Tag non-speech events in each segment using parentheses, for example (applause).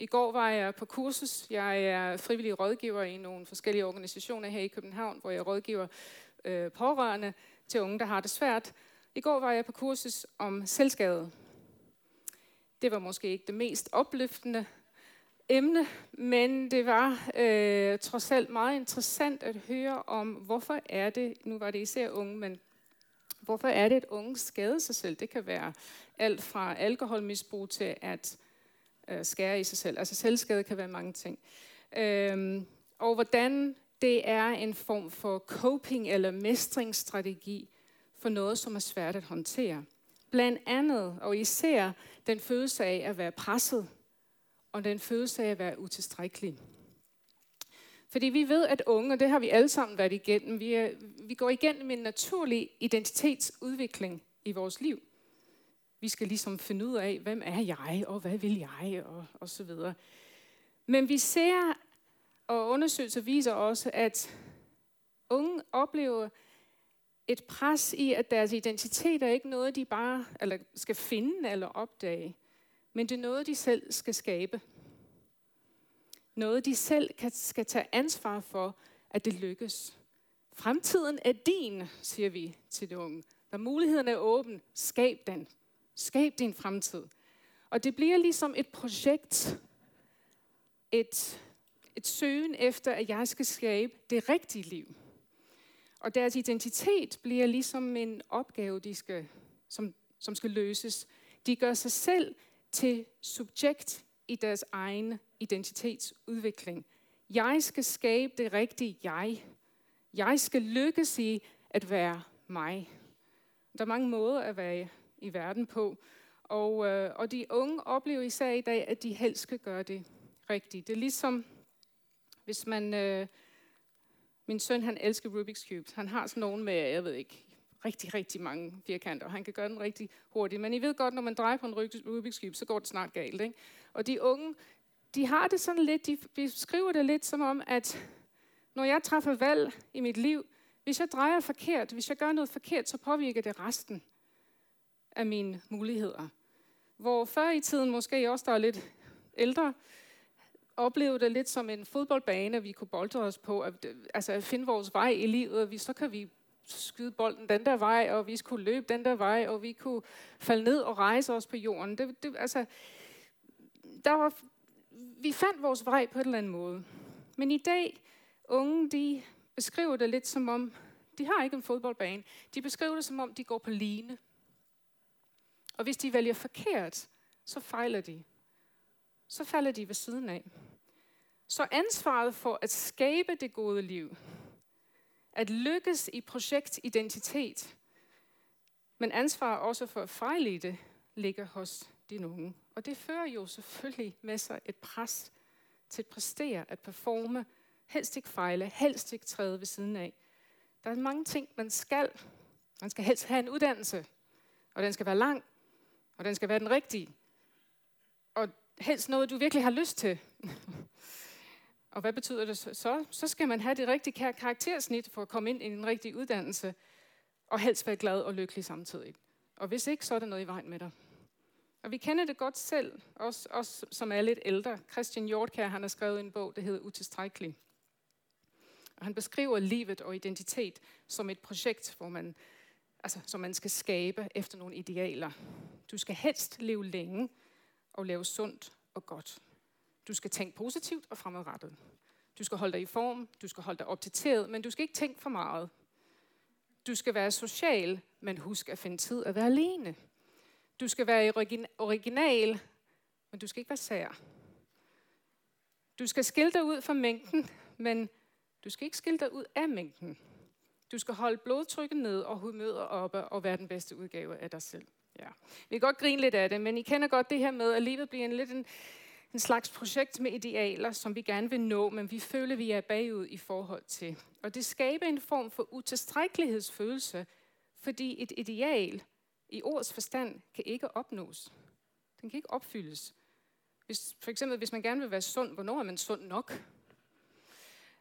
I går var jeg på kursus. Jeg er frivillig rådgiver i nogle forskellige organisationer her i København, hvor jeg rådgiver øh, pårørende til unge, der har det svært. I går var jeg på kursus om selvskade. Det var måske ikke det mest opløftende emne, men det var øh, trods alt meget interessant at høre om, hvorfor er det, nu var det især unge, men hvorfor er det, at unge skader sig selv? Det kan være alt fra alkoholmisbrug til at øh, skære i sig selv. Altså selvskade kan være mange ting. Øhm, og hvordan det er en form for coping eller mestringsstrategi for noget, som er svært at håndtere. Blandt andet, og især den følelse af at være presset, og den følelse af at være utilstrækkelig. Fordi vi ved, at unge, og det har vi alle sammen været igennem, vi, er, vi går igennem en naturlig identitetsudvikling i vores liv. Vi skal ligesom finde ud af, hvem er jeg, og hvad vil jeg, og, og så videre. Men vi ser, og undersøgelser viser også, at unge oplever et pres i, at deres identitet er ikke noget, de bare eller skal finde eller opdage, men det er noget, de selv skal skabe. Noget, de selv kan, skal tage ansvar for, at det lykkes. Fremtiden er din, siger vi til de unge. Når muligheden er åben, skab den. Skab din fremtid. Og det bliver ligesom et projekt, et, et søgen efter, at jeg skal skabe det rigtige liv. Og deres identitet bliver ligesom en opgave, de skal, som, som skal løses. De gør sig selv til subjekt i deres egen identitetsudvikling. Jeg skal skabe det rigtige jeg. Jeg skal lykkes i at være mig. Der er mange måder at være i verden på. Og, øh, og de unge oplever især i dag, at de helst skal gøre det rigtigt. Det er ligesom, hvis man... Øh, min søn, han elsker Rubik's Cube. Han har sådan nogen med, jeg ved ikke, rigtig, rigtig mange firkanter, og han kan gøre den rigtig hurtigt. Men I ved godt, når man drejer på en Rubik's Cube, så går det snart galt. Ikke? Og de unge, de har det sådan lidt, de beskriver det lidt som om, at når jeg træffer valg i mit liv, hvis jeg drejer forkert, hvis jeg gør noget forkert, så påvirker det resten af mine muligheder. Hvor før i tiden, måske også der er lidt ældre, oplevede det lidt som en fodboldbane, vi kunne bolde os på, at, altså at finde vores vej i livet. og Vi, så kan vi skyde bolden den der vej, og vi skulle løbe den der vej, og vi kunne falde ned og rejse os på jorden. Det, det, altså, der var, vi fandt vores vej på en eller anden måde. Men i dag, unge, de beskriver det lidt som om, de har ikke en fodboldbane. De beskriver det som om, de går på line. Og hvis de vælger forkert, så fejler de. Så falder de ved siden af. Så ansvaret for at skabe det gode liv, at lykkes i projektidentitet, men ansvar også for at fejle i det, ligger hos de unge. Og det fører jo selvfølgelig med sig et pres til at præstere, at performe, helst ikke fejle, helst ikke træde ved siden af. Der er mange ting, man skal. Man skal helst have en uddannelse, og den skal være lang, og den skal være den rigtige. Og helst noget, du virkelig har lyst til. (laughs) Og hvad betyder det så? Så skal man have det rigtige karaktersnit for at komme ind i en rigtig uddannelse, og helst være glad og lykkelig samtidig. Og hvis ikke, så er der noget i vejen med dig. Og vi kender det godt selv, os, os som er lidt ældre. Christian Hjortkær, han har skrevet en bog, der hedder Utilstrækkelig. Og han beskriver livet og identitet som et projekt, hvor man, altså, som man skal skabe efter nogle idealer. Du skal helst leve længe og leve sundt og godt. Du skal tænke positivt og fremadrettet. Du skal holde dig i form, du skal holde dig opdateret, men du skal ikke tænke for meget. Du skal være social, men husk at finde tid at være alene. Du skal være original, men du skal ikke være sær. Du skal skille dig ud fra mængden, men du skal ikke skille dig ud af mængden. Du skal holde blodtrykket ned og humøret oppe og være den bedste udgave af dig selv. Ja. Vi kan godt grine lidt af det, men I kender godt det her med, at livet bliver en lidt en, en slags projekt med idealer, som vi gerne vil nå, men vi føler, vi er bagud i forhold til. Og det skaber en form for utilstrækkelighedsfølelse, fordi et ideal i ords forstand kan ikke opnås. Den kan ikke opfyldes. Hvis, for eksempel, hvis man gerne vil være sund, hvornår er man sund nok?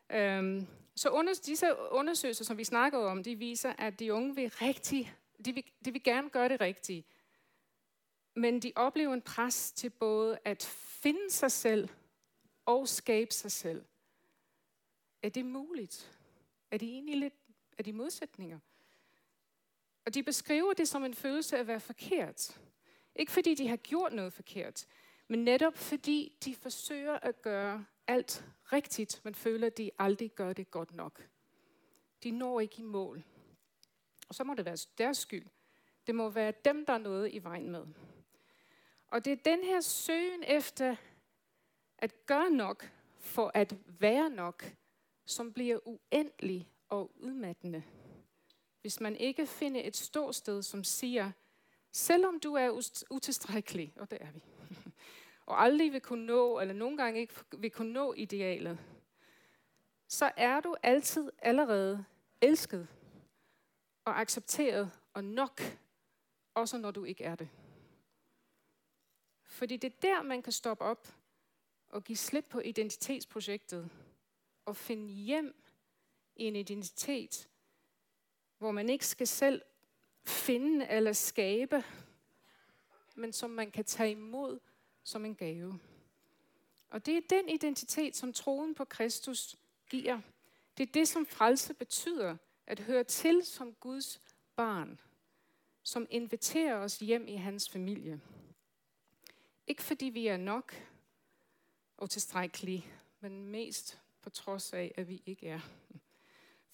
Øhm, så under, disse undersøgelser, som vi snakkede om, de viser, at de unge vil rigtig, de vil, de vil gerne gøre det rigtige. Men de oplever en pres til både at finde sig selv og skabe sig selv. Er det muligt? Er de egentlig lidt er de modsætninger? Og de beskriver det som en følelse af at være forkert. Ikke fordi de har gjort noget forkert, men netop fordi de forsøger at gøre alt rigtigt, men føler, at de aldrig gør det godt nok. De når ikke i mål. Og så må det være deres skyld. Det må være dem, der er noget i vejen med. Og det er den her søgen efter at gøre nok for at være nok, som bliver uendelig og udmattende. Hvis man ikke finder et ståsted, som siger, selvom du er utilstrækkelig, og det er vi, (laughs) og aldrig vil kunne nå, eller nogle gange ikke vil kunne nå idealet, så er du altid allerede elsket og accepteret og nok, også når du ikke er det. Fordi det er der, man kan stoppe op og give slip på identitetsprojektet og finde hjem i en identitet, hvor man ikke skal selv finde eller skabe, men som man kan tage imod som en gave. Og det er den identitet, som troen på Kristus giver. Det er det, som frelse betyder, at høre til som Guds barn, som inviterer os hjem i hans familie. Ikke fordi vi er nok og tilstrækkelige, men mest på trods af, at vi ikke er.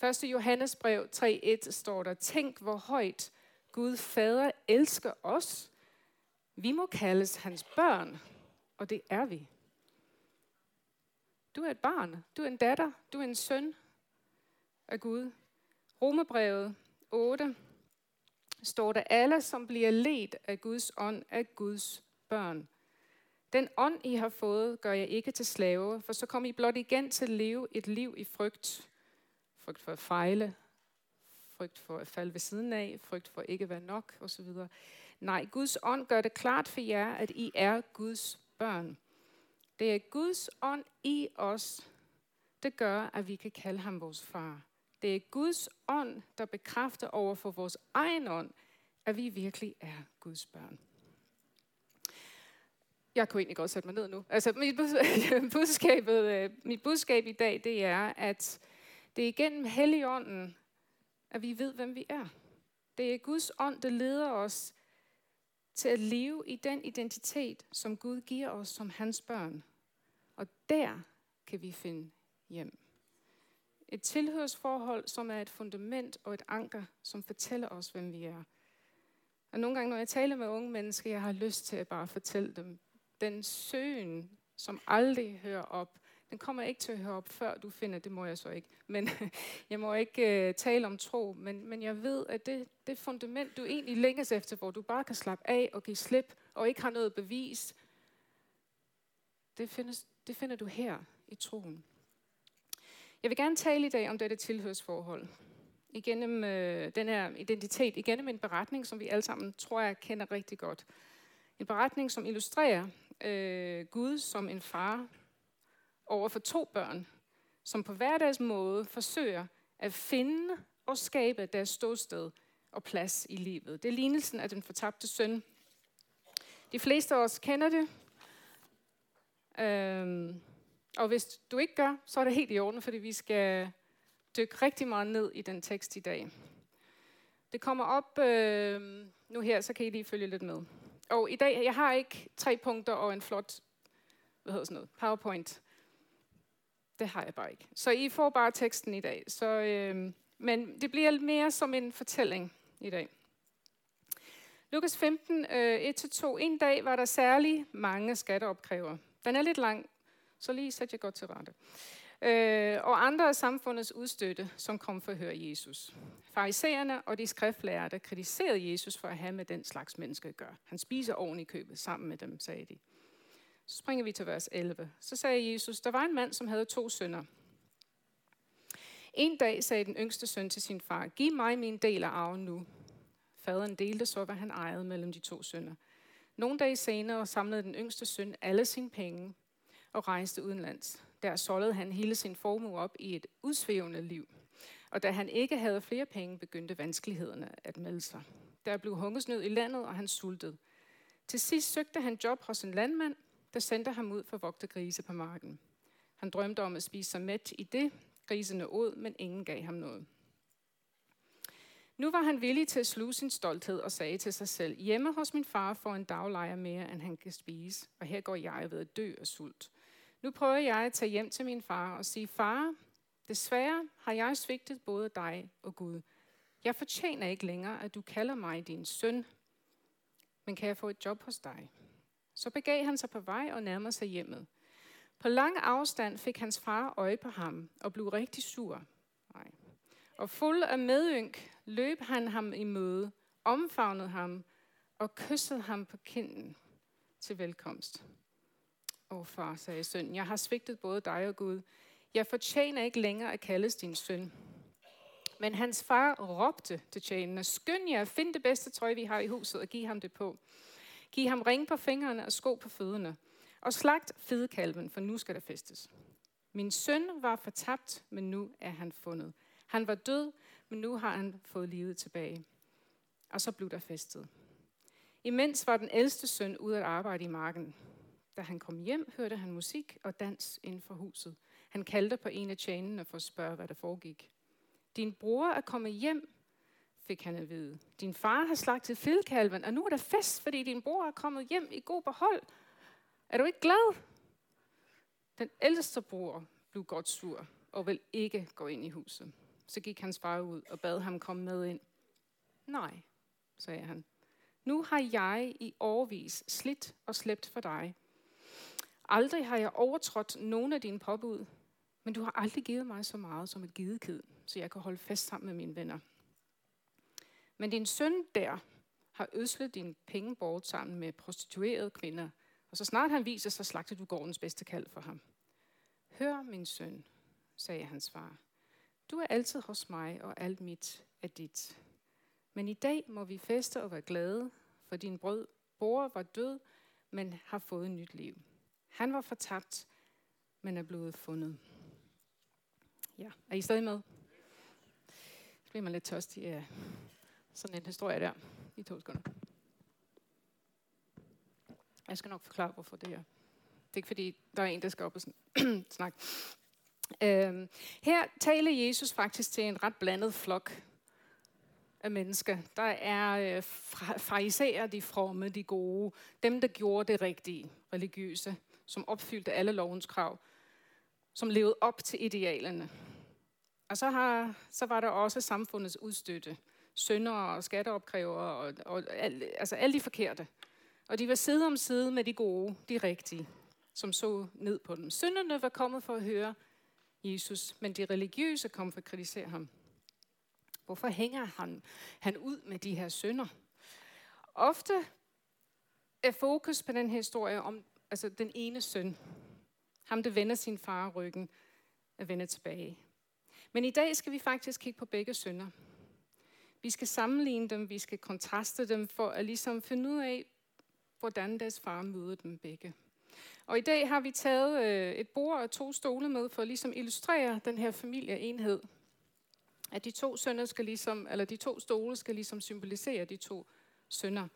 1. Johannes brev 3.1 står der, Tænk, hvor højt Gud Fader elsker os. Vi må kaldes hans børn, og det er vi. Du er et barn, du er en datter, du er en søn af Gud. Romebrevet 8 står der, alle som bliver ledt af Guds ånd, er Guds børn. Den ånd, I har fået, gør jeg ikke til slave, for så kommer I blot igen til at leve et liv i frygt. Frygt for at fejle, frygt for at falde ved siden af, frygt for ikke at være nok osv. Nej, Guds ånd gør det klart for jer, at I er Guds børn. Det er Guds ånd i os, det gør, at vi kan kalde ham vores far. Det er Guds ånd, der bekræfter over for vores egen ånd, at vi virkelig er Guds børn. Jeg kunne egentlig godt sætte mig ned nu. Altså, mit, (laughs) budskab, øh, mit budskab i dag, det er, at det er igennem Helligånden, at vi ved, hvem vi er. Det er Guds ånd, der leder os til at leve i den identitet, som Gud giver os som hans børn. Og der kan vi finde hjem. Et tilhørsforhold, som er et fundament og et anker, som fortæller os, hvem vi er. Og nogle gange, når jeg taler med unge mennesker, jeg har lyst til at bare fortælle dem, den søgen, som aldrig hører op, den kommer ikke til at høre op, før du finder, det må jeg så ikke. Men (laughs) jeg må ikke uh, tale om tro, men, men jeg ved, at det, det fundament, du egentlig længes efter, hvor du bare kan slappe af og give slip, og ikke har noget bevis, det, findes, det finder du her i troen. Jeg vil gerne tale i dag om dette tilhørsforhold. Igennem øh, den her identitet, igennem en beretning, som vi alle sammen tror jeg kender rigtig godt. En beretning, som illustrerer øh, Gud som en far over for to børn, som på hverdags måde forsøger at finde og skabe deres ståsted og plads i livet. Det er lignelsen af den fortabte søn. De fleste af os kender det. Øhm, og hvis du ikke gør, så er det helt i orden, fordi vi skal dykke rigtig meget ned i den tekst i dag. Det kommer op øh, nu her, så kan I lige følge lidt med. Og i dag, jeg har ikke tre punkter og en flot, hvad hedder sådan noget, PowerPoint. Det har jeg bare ikke. Så I får bare teksten i dag. Så, øh, men det bliver mere som en fortælling i dag. Lukas 15, øh, 1-2. En dag var der særlig mange skatteopkræver. Den er lidt lang, så lige sæt jeg godt til rette. Øh, og andre af samfundets udstøtte, som kom for at høre Jesus. Farisæerne og de skriftlærte kritiserede Jesus for at have med den slags mennesker at gøre. Han spiser oven i købet sammen med dem, sagde de. Så springer vi til vers 11. Så sagde Jesus, der var en mand, som havde to sønner. En dag sagde den yngste søn til sin far, giv mig min del af arven nu. Faderen delte så, hvad han ejede mellem de to sønner. Nogle dage senere samlede den yngste søn alle sine penge og rejste udenlands. Der solgede han hele sin formue op i et udsvævende liv. Og da han ikke havde flere penge, begyndte vanskelighederne at melde sig. Der blev hungersnød i landet, og han sultede. Til sidst søgte han job hos en landmand, der sendte ham ud for at vogte grise på marken. Han drømte om at spise sig mæt i det. Grisene åd, men ingen gav ham noget. Nu var han villig til at sluge sin stolthed og sagde til sig selv, hjemme hos min far får en daglejer mere, end han kan spise, og her går jeg ved at dø af sult. Nu prøver jeg at tage hjem til min far og sige, far, desværre har jeg svigtet både dig og Gud. Jeg fortjener ikke længere, at du kalder mig din søn, men kan jeg få et job hos dig? Så begav han sig på vej og nærmede sig hjemmet. På lang afstand fik hans far øje på ham og blev rigtig sur. Nej. Og fuld af medynk løb han ham i møde, omfavnede ham og kyssede ham på kinden til velkomst. Åh far, sagde sønnen, jeg har svigtet både dig og Gud. Jeg fortjener ikke længere at kaldes din søn. Men hans far råbte til tjenerne, skynd jer, find det bedste tøj, vi har i huset, og giv ham det på. Giv ham ring på fingrene og sko på fødderne. Og slagt fedekalven, for nu skal der festes. Min søn var fortabt, men nu er han fundet. Han var død, men nu har han fået livet tilbage. Og så blev der festet. Imens var den ældste søn ude at arbejde i marken. Da han kom hjem, hørte han musik og dans inden for huset. Han kaldte på en af tjenene for at spørge, hvad der foregik. Din bror er kommet hjem, fik han at vide. Din far har slagtet fedkalven, og nu er der fest, fordi din bror er kommet hjem i god behold. Er du ikke glad? Den ældste bror blev godt sur og vil ikke gå ind i huset. Så gik hans far ud og bad ham komme med ind. Nej, sagde han. Nu har jeg i årvis slidt og slæbt for dig. Aldrig har jeg overtrådt nogen af dine påbud, men du har aldrig givet mig så meget som et gidekid, så jeg kan holde fast sammen med mine venner. Men din søn der har ødslet dine penge bort sammen med prostituerede kvinder, og så snart han viser sig, slagter du gårdens bedste kald for ham. Hør, min søn, sagde hans far. Du er altid hos mig, og alt mit er dit. Men i dag må vi feste og være glade, for din brød, bror var død, men har fået nyt liv. Han var fortabt, men er blevet fundet. Ja, er I stadig med? Så bliver man lidt tørstig af sådan en historie der i to sekunder. Jeg skal nok forklare, hvorfor det er. Det er ikke fordi, der er en, der skal op og (clears throat) snakke. Øhm, her taler Jesus faktisk til en ret blandet flok af mennesker. Der er øh, fariserer, de fromme, de gode, dem, der gjorde det rigtige, religiøse, som opfyldte alle lovens krav, som levede op til idealerne. Og så, har, så var der også samfundets udstøtte, syndere og skatteopkrævere, og, og al, altså alle de forkerte. Og de var side om side med de gode, de rigtige, som så ned på dem. Synderne var kommet for at høre Jesus, men de religiøse kom for at kritisere ham. Hvorfor hænger han, han ud med de her sønder? Ofte er fokus på den her historie om altså den ene søn. Ham, der vender sin far ryggen, at vende tilbage. Men i dag skal vi faktisk kigge på begge sønner. Vi skal sammenligne dem, vi skal kontraste dem, for at ligesom finde ud af, hvordan deres far møder dem begge. Og i dag har vi taget øh, et bord og to stole med for ligesom at ligesom illustrere den her familieenhed. At de to sønner skal ligesom, eller de to stole skal ligesom symbolisere de to sønner.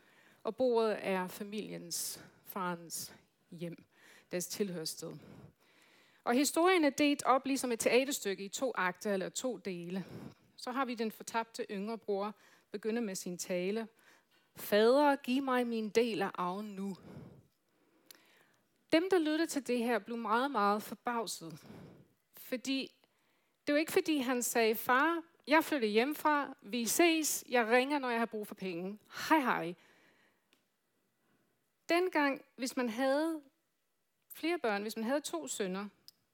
Og bordet er familiens, farens hjem, deres tilhørssted. Og historien er delt op ligesom et teaterstykke i to akter eller to dele. Så har vi den fortabte yngre bror begynde med sin tale. Fader, giv mig min del af arven nu. Dem, der lyttede til det her, blev meget, meget forbavset. Fordi det var ikke fordi, han sagde, far, jeg flytter hjemmefra, vi ses, jeg ringer, når jeg har brug for penge. Hej hej. Dengang, hvis man havde flere børn, hvis man havde to sønner,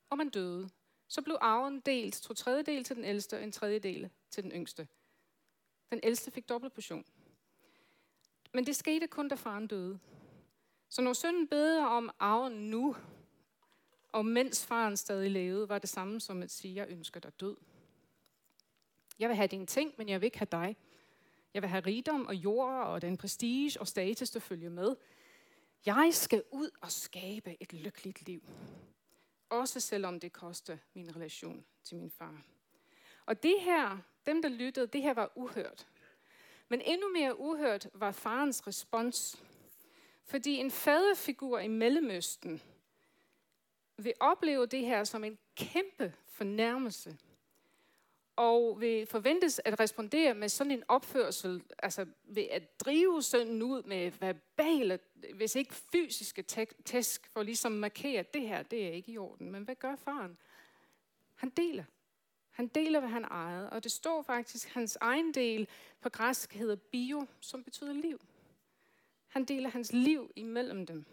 og man døde, så blev arven delt to tredjedel til den ældste og en tredjedel til den yngste. Den ældste fik dobbelt portion. Men det skete kun, da faren døde. Så når sønnen beder om arven nu, og mens faren stadig levede, var det samme som at sige, jeg ønsker dig død. Jeg vil have dine ting, men jeg vil ikke have dig. Jeg vil have rigdom og jord og den prestige og status, der følger med. Jeg skal ud og skabe et lykkeligt liv. Også selvom det koster min relation til min far. Og det her, dem der lyttede, det her var uhørt. Men endnu mere uhørt var farens respons. Fordi en faderfigur i Mellemøsten vil opleve det her som en kæmpe fornærmelse og vil forventes at respondere med sådan en opførsel, altså ved at drive sønnen ud med verbale, hvis ikke fysiske tæsk, for ligesom at markere, at det her, det er ikke i orden. Men hvad gør faren? Han deler. Han deler, hvad han ejede, og det står faktisk, hans egen del på græsk hedder bio, som betyder liv. Han deler hans liv imellem dem.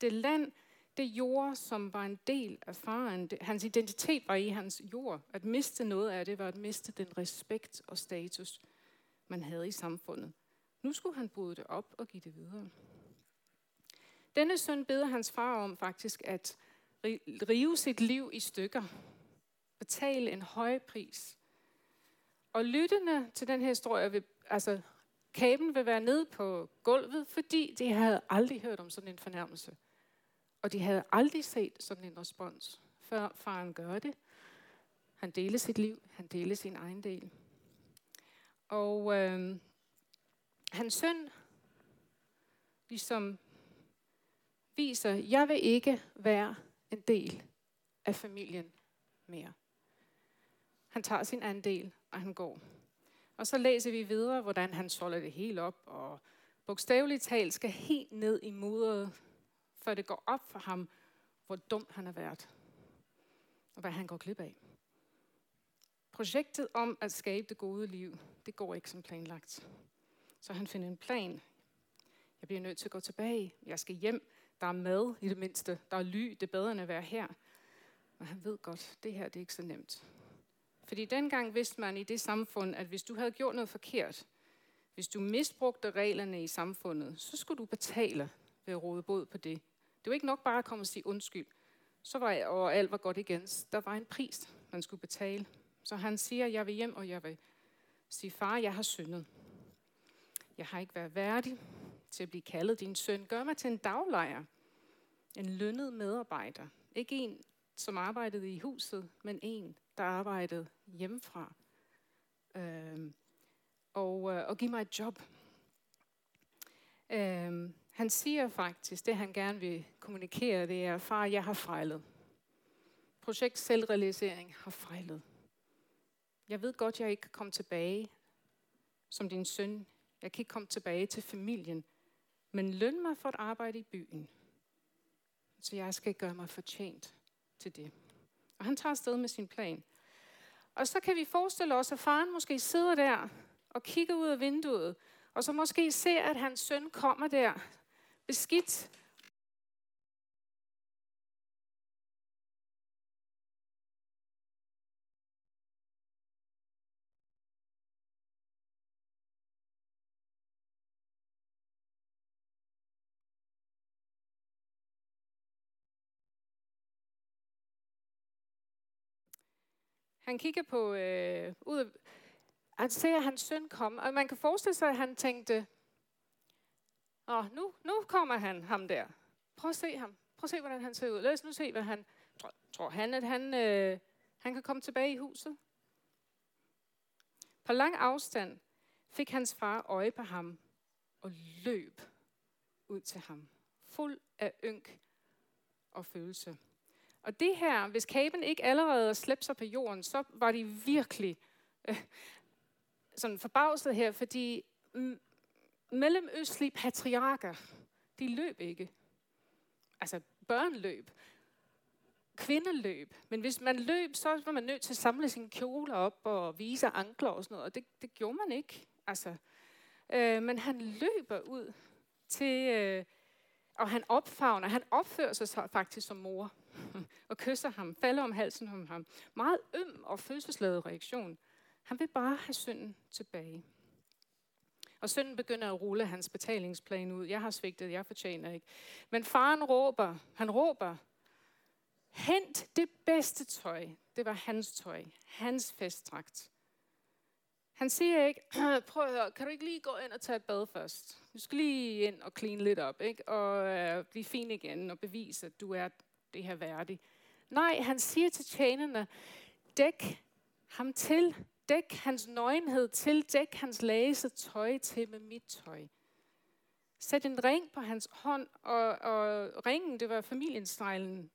Det land, det jord, som var en del af faren, det, hans identitet var i hans jord. At miste noget af det var at miste den respekt og status, man havde i samfundet. Nu skulle han bryde det op og give det videre. Denne søn beder hans far om faktisk at rive sit liv i stykker. Betale en høj pris. Og lyttende til den her historie, vil, altså kæben vil være nede på gulvet, fordi de havde aldrig hørt om sådan en fornærmelse. Og de havde aldrig set sådan en respons, før faren gør det. Han deler sit liv, han deler sin egen del. Og øh, hans søn ligesom viser, jeg vil ikke være en del af familien mere. Han tager sin andel, og han går. Og så læser vi videre, hvordan han solder det helt op, og bogstaveligt talt skal helt ned i mudderet før det går op for ham, hvor dum han har været, og hvad han går glip af. Projektet om at skabe det gode liv, det går ikke som planlagt. Så han finder en plan. Jeg bliver nødt til at gå tilbage. Jeg skal hjem. Der er mad i det mindste. Der er ly. Det er bedre end at være her. Men han ved godt, det her det er ikke så nemt. Fordi dengang vidste man i det samfund, at hvis du havde gjort noget forkert, hvis du misbrugte reglerne i samfundet, så skulle du betale ved at råde bod på det. Det var ikke nok bare at komme og sige undskyld. Så var jeg, og alt var godt igen. Der var en pris, man skulle betale. Så han siger, jeg vil hjem, og jeg vil sige, far, jeg har syndet. Jeg har ikke været værdig til at blive kaldet din søn. Gør mig til en daglejer. En lønnet medarbejder. Ikke en, som arbejdede i huset, men en, der arbejdede hjemmefra. Øhm, og, øh, og giv mig et job. Øhm, han siger faktisk, det han gerne vil kommunikere, det er, far, jeg har fejlet. Projekt selvrealisering har fejlet. Jeg ved godt, jeg ikke kan komme tilbage som din søn. Jeg kan ikke komme tilbage til familien. Men løn mig for at arbejde i byen. Så jeg skal gøre mig fortjent til det. Og han tager afsted med sin plan. Og så kan vi forestille os, at faren måske sidder der og kigger ud af vinduet, og så måske ser, at hans søn kommer der beskidt. Han kigger på øh, ud han ser hans søn komme, og man kan forestille sig, at han tænkte, og nu, nu kommer han, ham der. Prøv at se ham. Prøv at se, hvordan han ser ud. Lad os nu se, hvad han... Tror, tror han, at han, øh, han kan komme tilbage i huset? På lang afstand fik hans far øje på ham og løb ud til ham. Fuld af ynk og følelse. Og det her, hvis kaben ikke allerede slæbte sig på jorden, så var de virkelig øh, sådan forbavset her, fordi mellemøstlige patriarker, de løb ikke. Altså børn løb. Kvinder løb. Men hvis man løb, så var man nødt til at samle sine kjoler op og vise ankler og sådan noget. Og det, det gjorde man ikke. Altså, øh, men han løber ud til, øh, og han opfavner, han opfører sig faktisk som mor. (laughs) og kysser ham, falder om halsen om ham. Meget øm og følelsesladet reaktion. Han vil bare have synden tilbage. Og sønnen begynder at rulle hans betalingsplan ud. Jeg har svigtet, jeg fortjener ikke. Men faren råber, han råber, hent det bedste tøj. Det var hans tøj, hans festdragt. Han siger ikke, (clears throat) prøv at høre, kan du ikke lige gå ind og tage et bad først? Du skal lige ind og clean lidt op, ikke? og øh, blive fin igen og bevise, at du er det her værdig. Nej, han siger til tjenerne, dæk ham til Dæk hans nøgenhed til, dæk hans læse tøj til med mit tøj. Sæt en ring på hans hånd, og, og ringen, det var familienstejlen.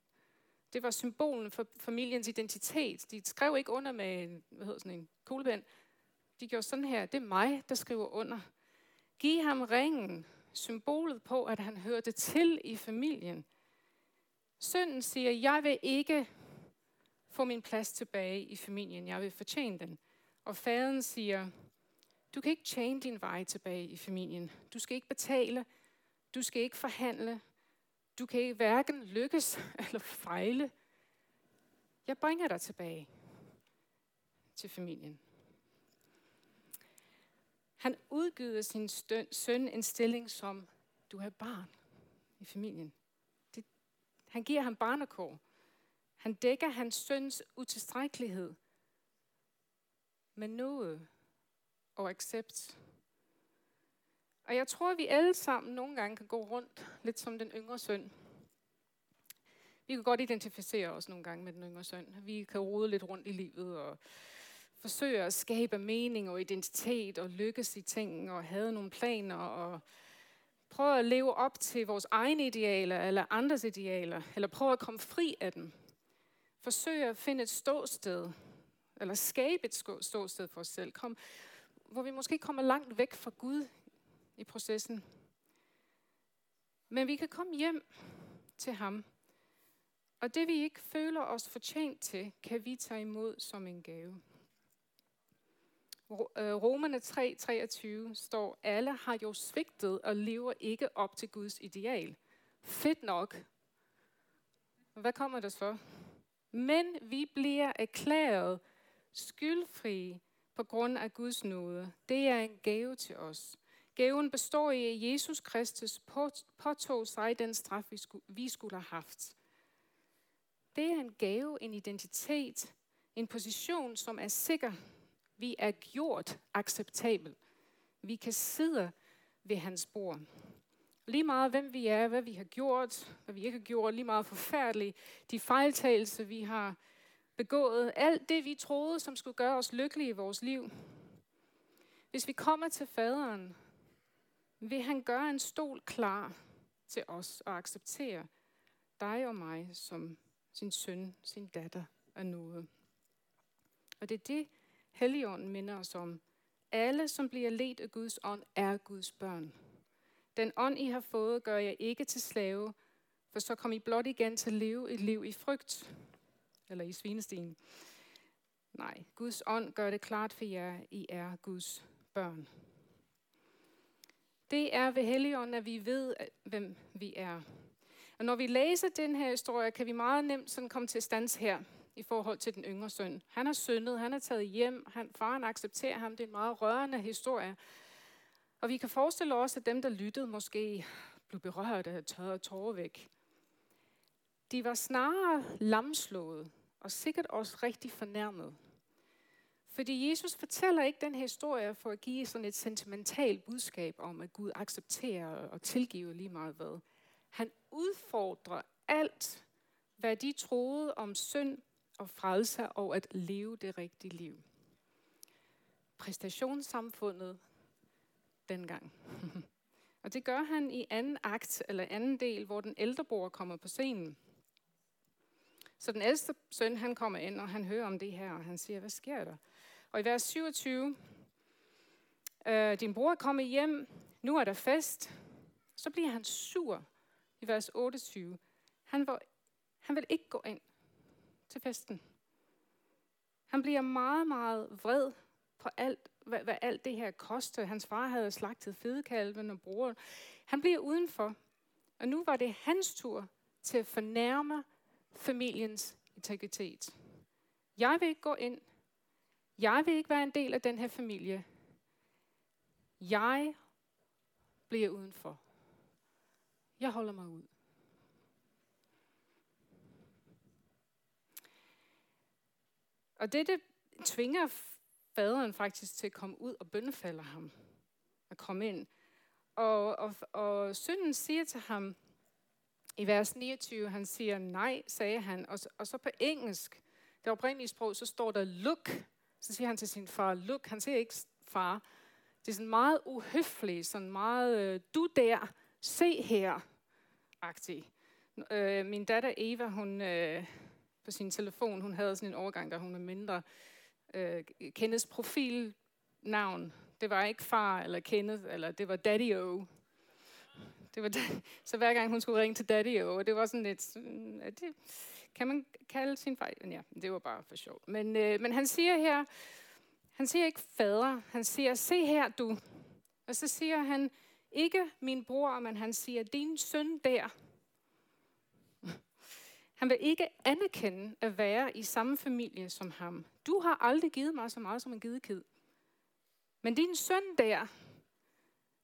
Det var symbolen for familiens identitet. De skrev ikke under med en, hvad hedder sådan en kuglepen. De gjorde sådan her, det er mig, der skriver under. Giv ham ringen, symbolet på, at han hørte til i familien. Sønnen siger, jeg vil ikke få min plads tilbage i familien, jeg vil fortjene den. Og faderen siger, du kan ikke tjene din vej tilbage i familien. Du skal ikke betale. Du skal ikke forhandle. Du kan ikke hverken lykkes (laughs) eller fejle. Jeg bringer dig tilbage til familien. Han udgyder sin søn en stilling som, du er barn i familien. Det, han giver ham barnekår. Han dækker hans søns utilstrækkelighed med noget øh, og accept. Og jeg tror, at vi alle sammen nogle gange kan gå rundt lidt som den yngre søn. Vi kan godt identificere os nogle gange med den yngre søn. Vi kan rode lidt rundt i livet og forsøge at skabe mening og identitet og lykkes i ting og have nogle planer og prøve at leve op til vores egne idealer eller andres idealer, eller prøve at komme fri af dem. Forsøge at finde et ståsted, eller skabe et ståsted for os selv. Kom, hvor vi måske kommer langt væk fra Gud i processen. Men vi kan komme hjem til ham. Og det vi ikke føler os fortjent til, kan vi tage imod som en gave. Øh, Romerne 3:23 står, alle har jo svigtet og lever ikke op til Guds ideal. Fedt nok. Hvad kommer der så? Men vi bliver erklæret skyldfri på grund af Guds nåde. Det er en gave til os. Gaven består i, at Jesus Kristus påtog sig den straf, vi skulle have haft. Det er en gave, en identitet, en position, som er sikker. Vi er gjort acceptabel. Vi kan sidde ved hans bord. Lige meget hvem vi er, hvad vi har gjort, hvad vi ikke har gjort, lige meget forfærdeligt, de fejltagelser, vi har begået, alt det, vi troede, som skulle gøre os lykkelige i vores liv. Hvis vi kommer til faderen, vil han gøre en stol klar til os og acceptere dig og mig som sin søn, sin datter af noget. Og det er det, Helligånden minder os om. Alle, som bliver ledt af Guds ånd, er Guds børn. Den ånd, I har fået, gør jeg ikke til slave, for så kom I blot igen til at leve et liv i frygt eller i svinestien. Nej, Guds ånd gør det klart for jer, I er Guds børn. Det er ved Helligånden, at vi ved, hvem vi er. Og når vi læser den her historie, kan vi meget nemt sådan komme til stands her i forhold til den yngre søn. Han har syndet, han er taget hjem, han, faren accepterer ham. Det er en meget rørende historie. Og vi kan forestille os, at dem, der lyttede, måske blev berørt af tørre tårer væk. De var snarere lamslået og sikkert også rigtig fornærmet. Fordi Jesus fortæller ikke den her historie for at give sådan et sentimentalt budskab om, at Gud accepterer og tilgiver lige meget hvad. Han udfordrer alt, hvad de troede om synd og frelse og at leve det rigtige liv. Præstationssamfundet dengang. (laughs) og det gør han i anden akt, eller anden del, hvor den ældre bror kommer på scenen. Så den ældste søn, han kommer ind, og han hører om det her, og han siger, hvad sker der? Og i vers 27, øh, din bror er kommet hjem, nu er der fest. Så bliver han sur i vers 28. Han var, han vil ikke gå ind til festen. Han bliver meget, meget vred på alt, hvad, hvad alt det her koster. Hans far havde slagtet fedekalven og bror. Han bliver udenfor. Og nu var det hans tur til at fornærme familiens integritet. Jeg vil ikke gå ind. Jeg vil ikke være en del af den her familie. Jeg bliver udenfor. Jeg holder mig ud. Og det, det tvinger faderen faktisk til at komme ud og bøndefalder ham. At komme ind. Og, og, og synden siger til ham, i vers 29, han siger nej, sagde han. Og, og så på engelsk, det oprindelige sprog, så står der look. Så siger han til sin far, look. Han siger ikke far. Det er sådan meget uhøfligt, sådan meget, øh, du der, se her, agtig. Øh, min datter Eva, hun øh, på sin telefon, hun havde sådan en overgang, der hun var mindre. Øh, Kenneths profilnavn, det var ikke far eller Kenneth, eller det var Daddy O. Det var, så hver gang hun skulle ringe til Daddy og det var sådan lidt, det, kan man kalde sin far? Ja, det var bare for sjov. Men, øh, men han siger her, han siger ikke fader, han siger, se her du. Og så siger han, ikke min bror, men han siger, din søn der. Han vil ikke anerkende at være i samme familie som ham. Du har aldrig givet mig så meget som en gidekid. Men din søn der,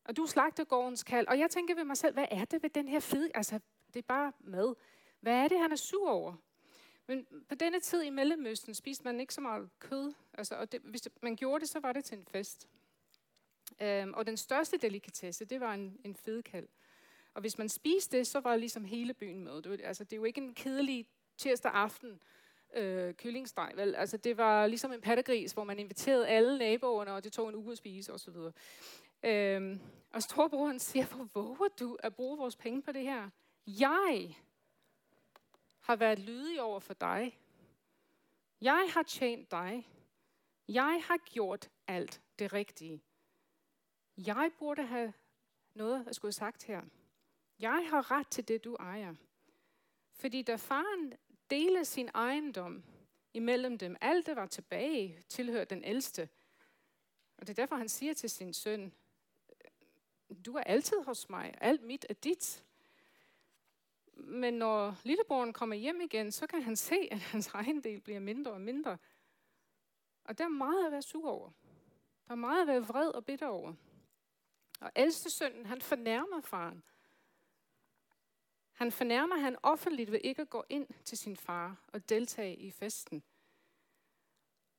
og du er gårdens kald. Og jeg tænker ved mig selv, hvad er det ved den her fede... Altså, det er bare mad. Hvad er det, han er sur over? Men på denne tid i Mellemøsten spiste man ikke så meget kød. Altså, og det, hvis man gjorde det, så var det til en fest. Øhm, og den største delikatesse, det var en, en fedekald. Og hvis man spiste det, så var ligesom hele byen med. Det, var, altså, det er jo ikke en kedelig tirsdag aften øh, kyllingsteg, vel? Altså, det var ligesom en pattegris, hvor man inviterede alle naboerne, og det tog en uge at spise osv. Øhm, og storebroren siger, hvor våger du at bruge vores penge på det her? Jeg har været lydig over for dig. Jeg har tjent dig. Jeg har gjort alt det rigtige. Jeg burde have noget at skulle sagt her. Jeg har ret til det, du ejer. Fordi da faren delte sin ejendom imellem dem, alt det var tilbage, tilhørte den ældste. Og det er derfor, han siger til sin søn, du er altid hos mig, alt mit er dit. Men når lillebroren kommer hjem igen, så kan han se, at hans egen del bliver mindre og mindre. Og der er meget at være sur over. Der er meget at være vred og bitter over. Og ældste sønnen, han fornærmer faren. Han fornærmer han offentligt ved ikke at gå ind til sin far og deltage i festen.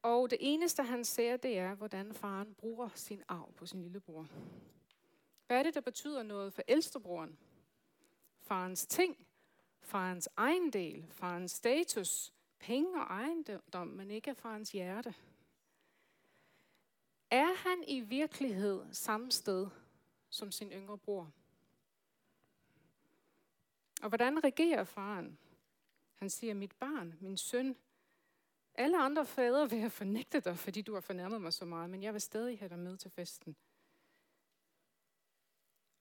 Og det eneste, han ser, det er, hvordan faren bruger sin arv på sin lillebror. Hvad er det, der betyder noget for ældstebroren? Farens ting, farens ejendel, farens status, penge og ejendom, men ikke farens hjerte. Er han i virkelighed samme sted som sin yngre bror? Og hvordan regerer faren? Han siger, mit barn, min søn, alle andre fædre vil have fornægtet dig, fordi du har fornærmet mig så meget, men jeg vil stadig have dig med til festen.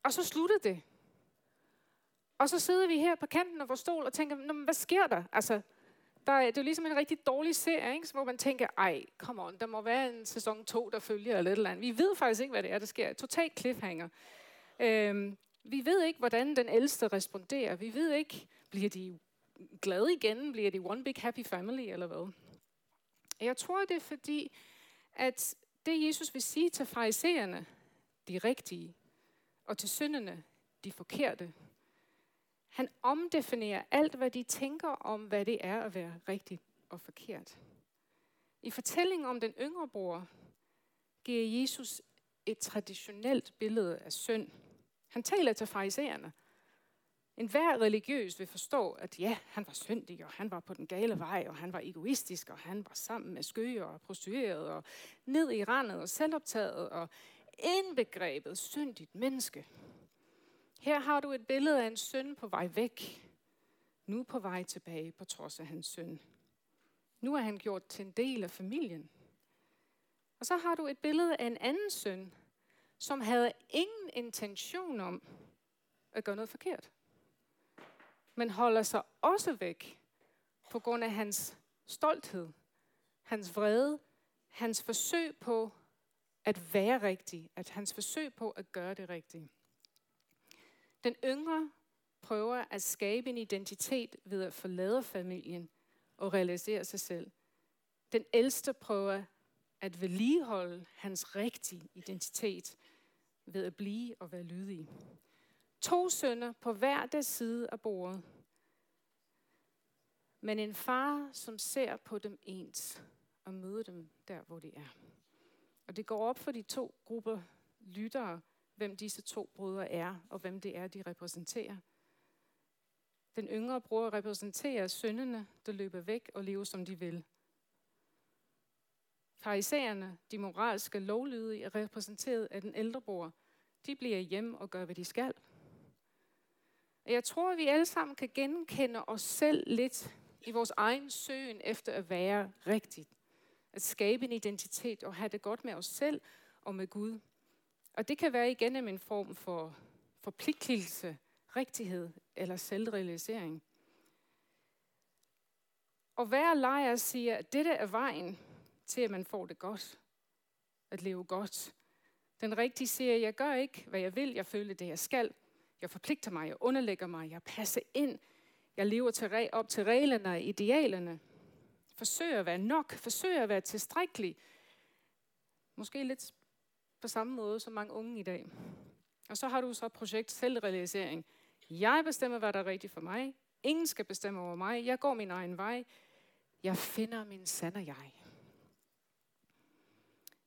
Og så slutter det. Og så sidder vi her på kanten af vores stol og tænker, Nå, men hvad sker der? Altså, der er, det er jo ligesom en rigtig dårlig serie, ikke? hvor man tænker, ej, come on, der må være en sæson 2, der følger eller et eller andet. Vi ved faktisk ikke, hvad det er, der sker. Total cliffhanger. Øhm, vi ved ikke, hvordan den ældste responderer. Vi ved ikke, bliver de glade igen? Bliver de one big happy family, eller hvad? Jeg tror, det er fordi, at det Jesus vil sige til farisæerne, de rigtige, og til synderne, de forkerte. Han omdefinerer alt, hvad de tænker om, hvad det er at være rigtigt og forkert. I fortællingen om den yngre bror giver Jesus et traditionelt billede af synd. Han taler til farisæerne. En hver religiøs vil forstå, at ja, han var syndig, og han var på den gale vej, og han var egoistisk, og han var sammen med skøger og prostitueret, og ned i randet og selvoptaget, og indbegrebet syndigt menneske. Her har du et billede af en søn på vej væk, nu på vej tilbage på trods af hans søn. Nu er han gjort til en del af familien. Og så har du et billede af en anden søn, som havde ingen intention om at gøre noget forkert, men holder sig også væk på grund af hans stolthed, hans vrede, hans forsøg på at være rigtig, at hans forsøg på at gøre det rigtige. Den yngre prøver at skabe en identitet ved at forlade familien og realisere sig selv. Den ældste prøver at vedligeholde hans rigtige identitet ved at blive og være lydig. To sønner på hver deres side af bordet. Men en far, som ser på dem ens og møder dem der, hvor de er. Og det går op for de to grupper lyttere, hvem disse to brødre er, og hvem det er, de repræsenterer. Den yngre bror repræsenterer synderne, der løber væk og lever, som de vil. Farisæerne, de moralske lovlydige, er repræsenteret af den ældre bror. De bliver hjemme og gør, hvad de skal. Og jeg tror, at vi alle sammen kan genkende os selv lidt i vores egen søgen efter at være rigtigt. At skabe en identitet og have det godt med os selv og med Gud. Og det kan være igennem en form for forpligtelse, rigtighed eller selvrealisering. Og hver lejer siger, at dette er vejen til, at man får det godt. At leve godt. Den rigtige siger, at jeg gør ikke, hvad jeg vil. Jeg føler det, jeg skal. Jeg forpligter mig, jeg underlægger mig, jeg passer ind. Jeg lever til, op til reglerne og idealerne. Forsøger at være nok, forsøger at være tilstrækkelig. Måske lidt på samme måde som mange unge i dag. Og så har du så projekt selvrealisering. Jeg bestemmer, hvad der er rigtigt for mig. Ingen skal bestemme over mig. Jeg går min egen vej. Jeg finder min sande jeg.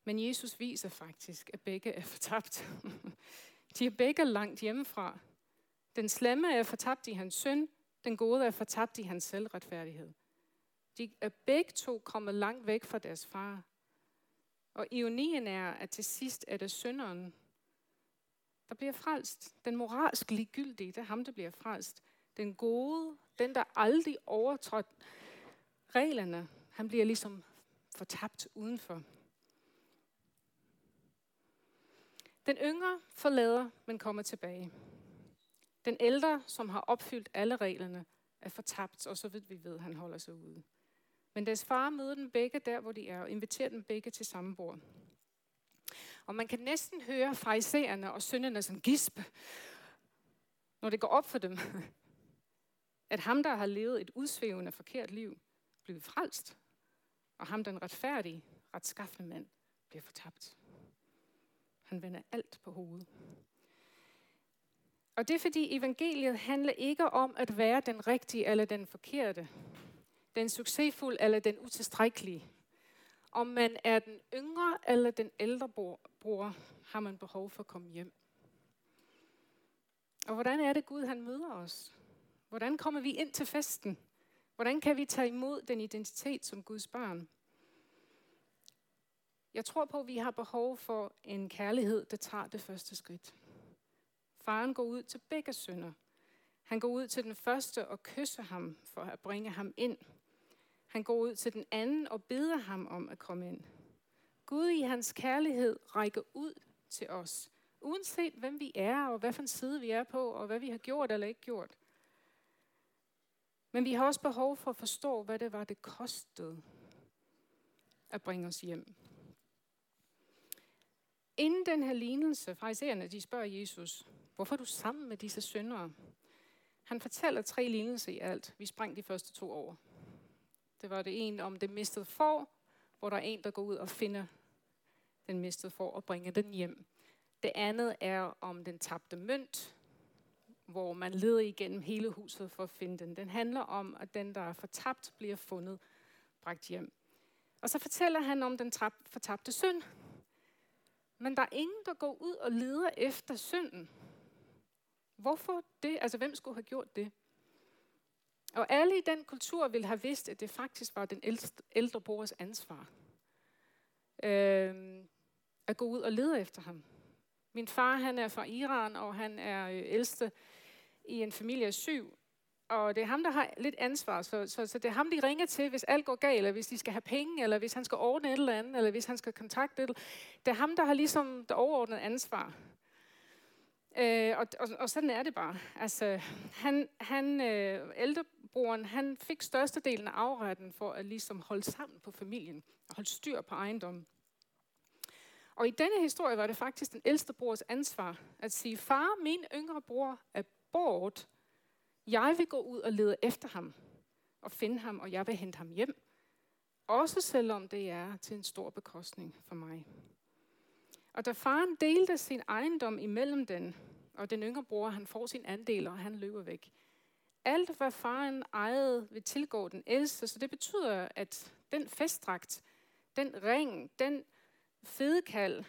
Men Jesus viser faktisk, at begge er fortabt. (laughs) De er begge langt hjemmefra. Den slemme er fortabt i hans synd, den gode er fortabt i hans selvretfærdighed. De er begge to kommet langt væk fra deres far. Og ironien er, at til sidst er det synderen, der bliver frelst. Den moralsk ligegyldige, det er ham, der bliver frelst. Den gode, den der aldrig overtrådte reglerne, han bliver ligesom fortabt udenfor. Den yngre forlader, men kommer tilbage. Den ældre, som har opfyldt alle reglerne, er fortabt, og så ved vi ved, han holder sig ude. Men deres far møder dem begge der, hvor de er, og inviterer dem begge til samme bord. Og man kan næsten høre fraisererne og sønderne som gisp, når det går op for dem, (laughs) at ham, der har levet et udsvævende forkert liv, bliver frelst, og ham, den retfærdige, retskaffende mand, bliver fortabt. Han vender alt på hovedet. Og det er fordi evangeliet handler ikke om at være den rigtige eller den forkerte, den succesfulde eller den utilstrækkelige. Om man er den yngre eller den ældre bror, har man behov for at komme hjem. Og hvordan er det Gud, han møder os? Hvordan kommer vi ind til festen? Hvordan kan vi tage imod den identitet som Guds barn? Jeg tror på, at vi har behov for en kærlighed, der tager det første skridt. Faren går ud til begge sønner. Han går ud til den første og kysser ham for at bringe ham ind. Han går ud til den anden og beder ham om at komme ind. Gud i hans kærlighed rækker ud til os, uanset hvem vi er, og hvad for en side vi er på, og hvad vi har gjort eller ikke gjort. Men vi har også behov for at forstå, hvad det var, det kostede at bringe os hjem. Inden den her lignelse, fraisererne, de spørger Jesus, hvorfor er du sammen med disse syndere? Han fortæller tre lignelser i alt. Vi sprang de første to over. Det var det ene om det mistede får, hvor der er en, der går ud og finder den mistede får og bringer den hjem. Det andet er om den tabte mønt, hvor man leder igennem hele huset for at finde den. Den handler om, at den, der er fortabt, bliver fundet, bragt hjem. Og så fortæller han om den fortabte synd, men der er ingen, der går ud og leder efter synden. Hvorfor det? Altså, hvem skulle have gjort det? Og alle i den kultur ville have vidst, at det faktisk var den ældste, ældre brors ansvar. Øh, at gå ud og lede efter ham. Min far, han er fra Iran, og han er øh, ældste i en familie af syv. Og det er ham, der har lidt ansvar. Så, så, så det er ham, de ringer til, hvis alt går galt, eller hvis de skal have penge, eller hvis han skal ordne et eller andet, eller hvis han skal kontakte et Det er ham, der har ligesom det overordnede ansvar. Øh, og, og, og sådan er det bare. Altså, han, han øh, ældrebroren, han fik størstedelen af afretten for at ligesom holde sammen på familien, og holde styr på ejendommen. Og i denne historie var det faktisk den ældste brors ansvar at sige, far, min yngre bror er bort, jeg vil gå ud og lede efter ham og finde ham, og jeg vil hente ham hjem. Også selvom det er til en stor bekostning for mig. Og da faren delte sin ejendom imellem den, og den yngre bror, han får sin andel, og han løber væk. Alt, hvad faren ejede, vil tilgå den ældste, så det betyder, at den festdragt, den ring, den fedekald,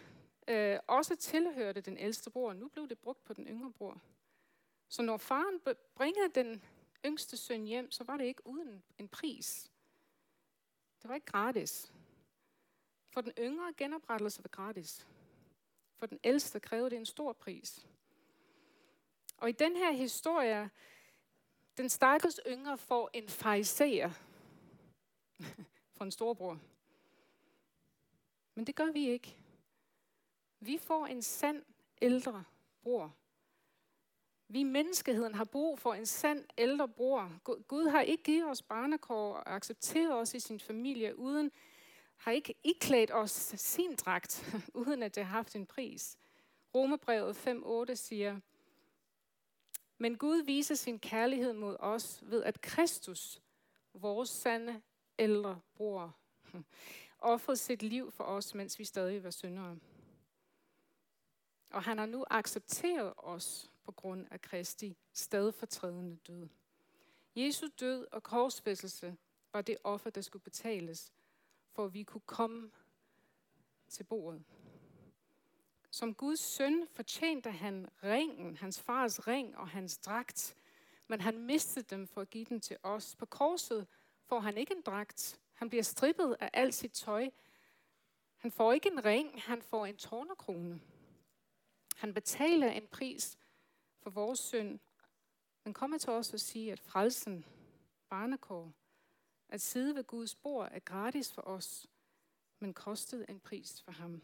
øh, også tilhørte den ældste bror. Nu blev det brugt på den yngre bror. Så når faren bringer den yngste søn hjem, så var det ikke uden en pris. Det var ikke gratis. For den yngre genoprettelse var gratis. For den ældste krævede det en stor pris. Og i den her historie, den stakkels yngre får en fariser (laughs) for en storbror. Men det gør vi ikke. Vi får en sand ældre bror. Vi menneskeheden har brug for en sand ældre bror. Gud har ikke givet os barnekår og accepteret os i sin familie, uden har ikke iklædt os sin dragt, (laughs) uden at det har haft en pris. Romebrevet 5.8 siger, men Gud viser sin kærlighed mod os ved, at Kristus, vores sande ældre bror, (laughs) offrede sit liv for os, mens vi stadig var syndere. Og han har nu accepteret os på grund af Kristi stedfortrædende død. Jesu død og korsfæstelse var det offer, der skulle betales, for at vi kunne komme til bordet. Som Guds søn fortjente han ringen, hans fars ring og hans dragt, men han mistede dem for at give den til os. På korset får han ikke en dragt. Han bliver strippet af alt sit tøj. Han får ikke en ring, han får en tårnerkrone. Han betaler en pris for vores synd, men kommer til os og sige, at frelsen, barnekår, at sidde ved Guds bord er gratis for os, men kostede en pris for ham.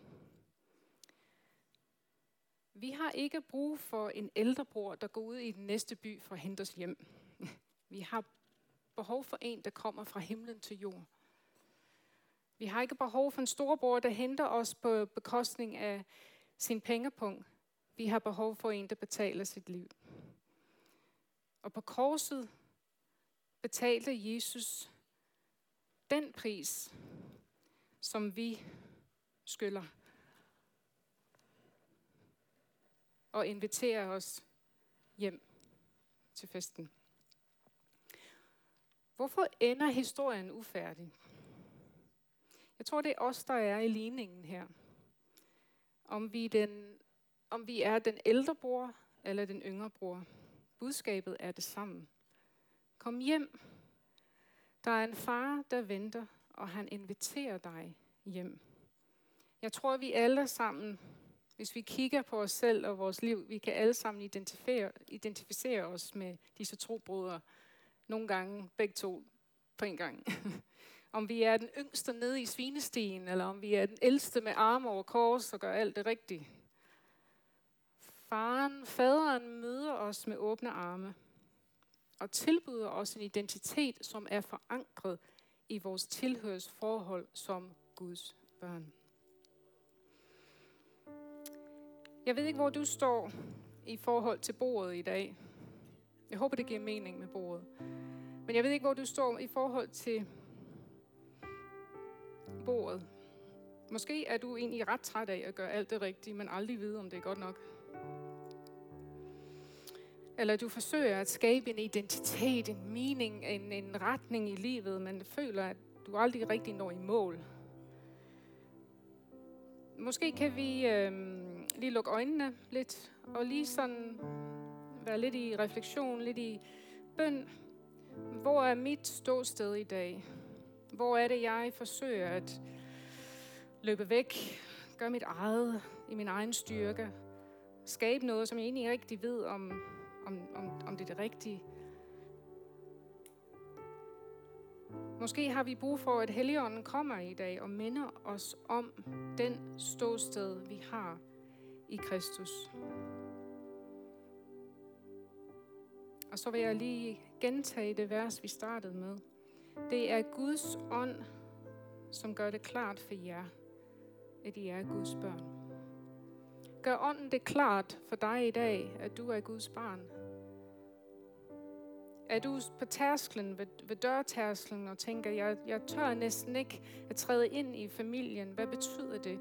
Vi har ikke brug for en ældre bror, der går ud i den næste by for at hente os hjem. (laughs) Vi har behov for en, der kommer fra himlen til jord. Vi har ikke behov for en storbror, der henter os på bekostning af sin pengepunkt. Vi har behov for en, der betaler sit liv. Og på korset betalte Jesus den pris, som vi skylder. Og inviterer os hjem til festen. Hvorfor ender historien ufærdig? Jeg tror, det er os, der er i ligningen her. Om vi, den, om vi er den ældre bror eller den yngre bror. Budskabet er det samme. Kom hjem. Der er en far, der venter, og han inviterer dig hjem. Jeg tror, vi alle sammen, hvis vi kigger på os selv og vores liv, vi kan alle sammen identificere, identificere os med disse to brødre. Nogle gange begge to på en gang. (laughs) om vi er den yngste nede i svinestien, eller om vi er den ældste med arme over kors og gør alt det rigtige. Faren, faderen møder os med åbne arme og tilbyder os en identitet, som er forankret i vores tilhørsforhold som Guds børn. Jeg ved ikke, hvor du står i forhold til bordet i dag. Jeg håber, det giver mening med bordet. Men jeg ved ikke, hvor du står i forhold til bordet. Måske er du egentlig ret træt af at gøre alt det rigtige, men aldrig vide, om det er godt nok. Eller du forsøger at skabe en identitet, en mening, en, en retning i livet, men føler, at du aldrig rigtig når i mål. Måske kan vi øh, lige lukke øjnene lidt, og lige sådan være lidt i refleksion, lidt i bøn. Hvor er mit ståsted i dag? Hvor er det, jeg forsøger at løbe væk, gøre mit eget i min egen styrke, skabe noget, som jeg egentlig ikke rigtig ved, om, om, om, om det er det rigtige. Måske har vi brug for, at Helligånden kommer i dag og minder os om den ståsted, vi har i Kristus. Og så vil jeg lige gentage det vers, vi startede med. Det er Guds ånd, som gør det klart for jer, at I er Guds børn. Gør ånden det klart for dig i dag, at du er Guds barn. Er du på tærsklen, ved, ved dørtærsklen og tænker, jeg, jeg tør næsten ikke at træde ind i familien. Hvad betyder det?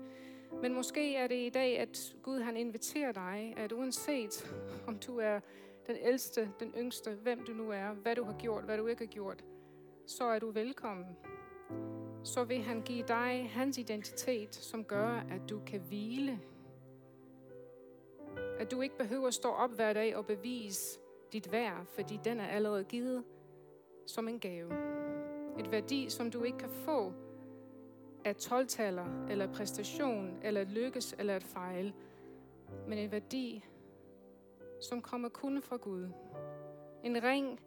Men måske er det i dag, at Gud han inviterer dig, at uanset om du er den ældste, den yngste, hvem du nu er, hvad du har gjort, hvad du ikke har gjort, så er du velkommen. Så vil han give dig hans identitet, som gør, at du kan hvile. At du ikke behøver at stå op hver dag og bevise dit værd, fordi den er allerede givet som en gave. Et værdi, som du ikke kan få af 12 eller præstation, eller at lykkes, eller at fejle, men en værdi, som kommer kun fra Gud. En ring,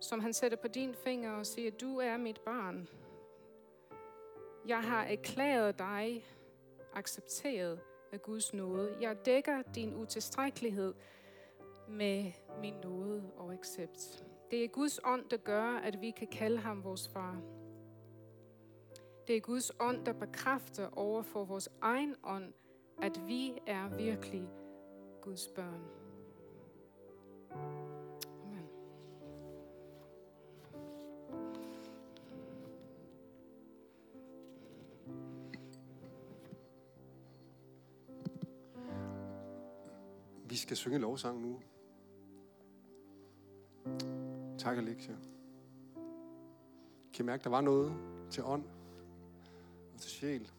som han sætter på din finger og siger, du er mit barn. Jeg har erklæret dig accepteret af Guds nåde. Jeg dækker din utilstrækkelighed med min nåde og accept. Det er Guds ånd, der gør, at vi kan kalde ham vores far. Det er Guds ånd, der bekræfter over for vores egen ånd, at vi er virkelig Guds børn. Amen. Vi skal synge lovsang nu. Tak, Alexia. Kan I mærke, der var noget til ånd og til sjæl?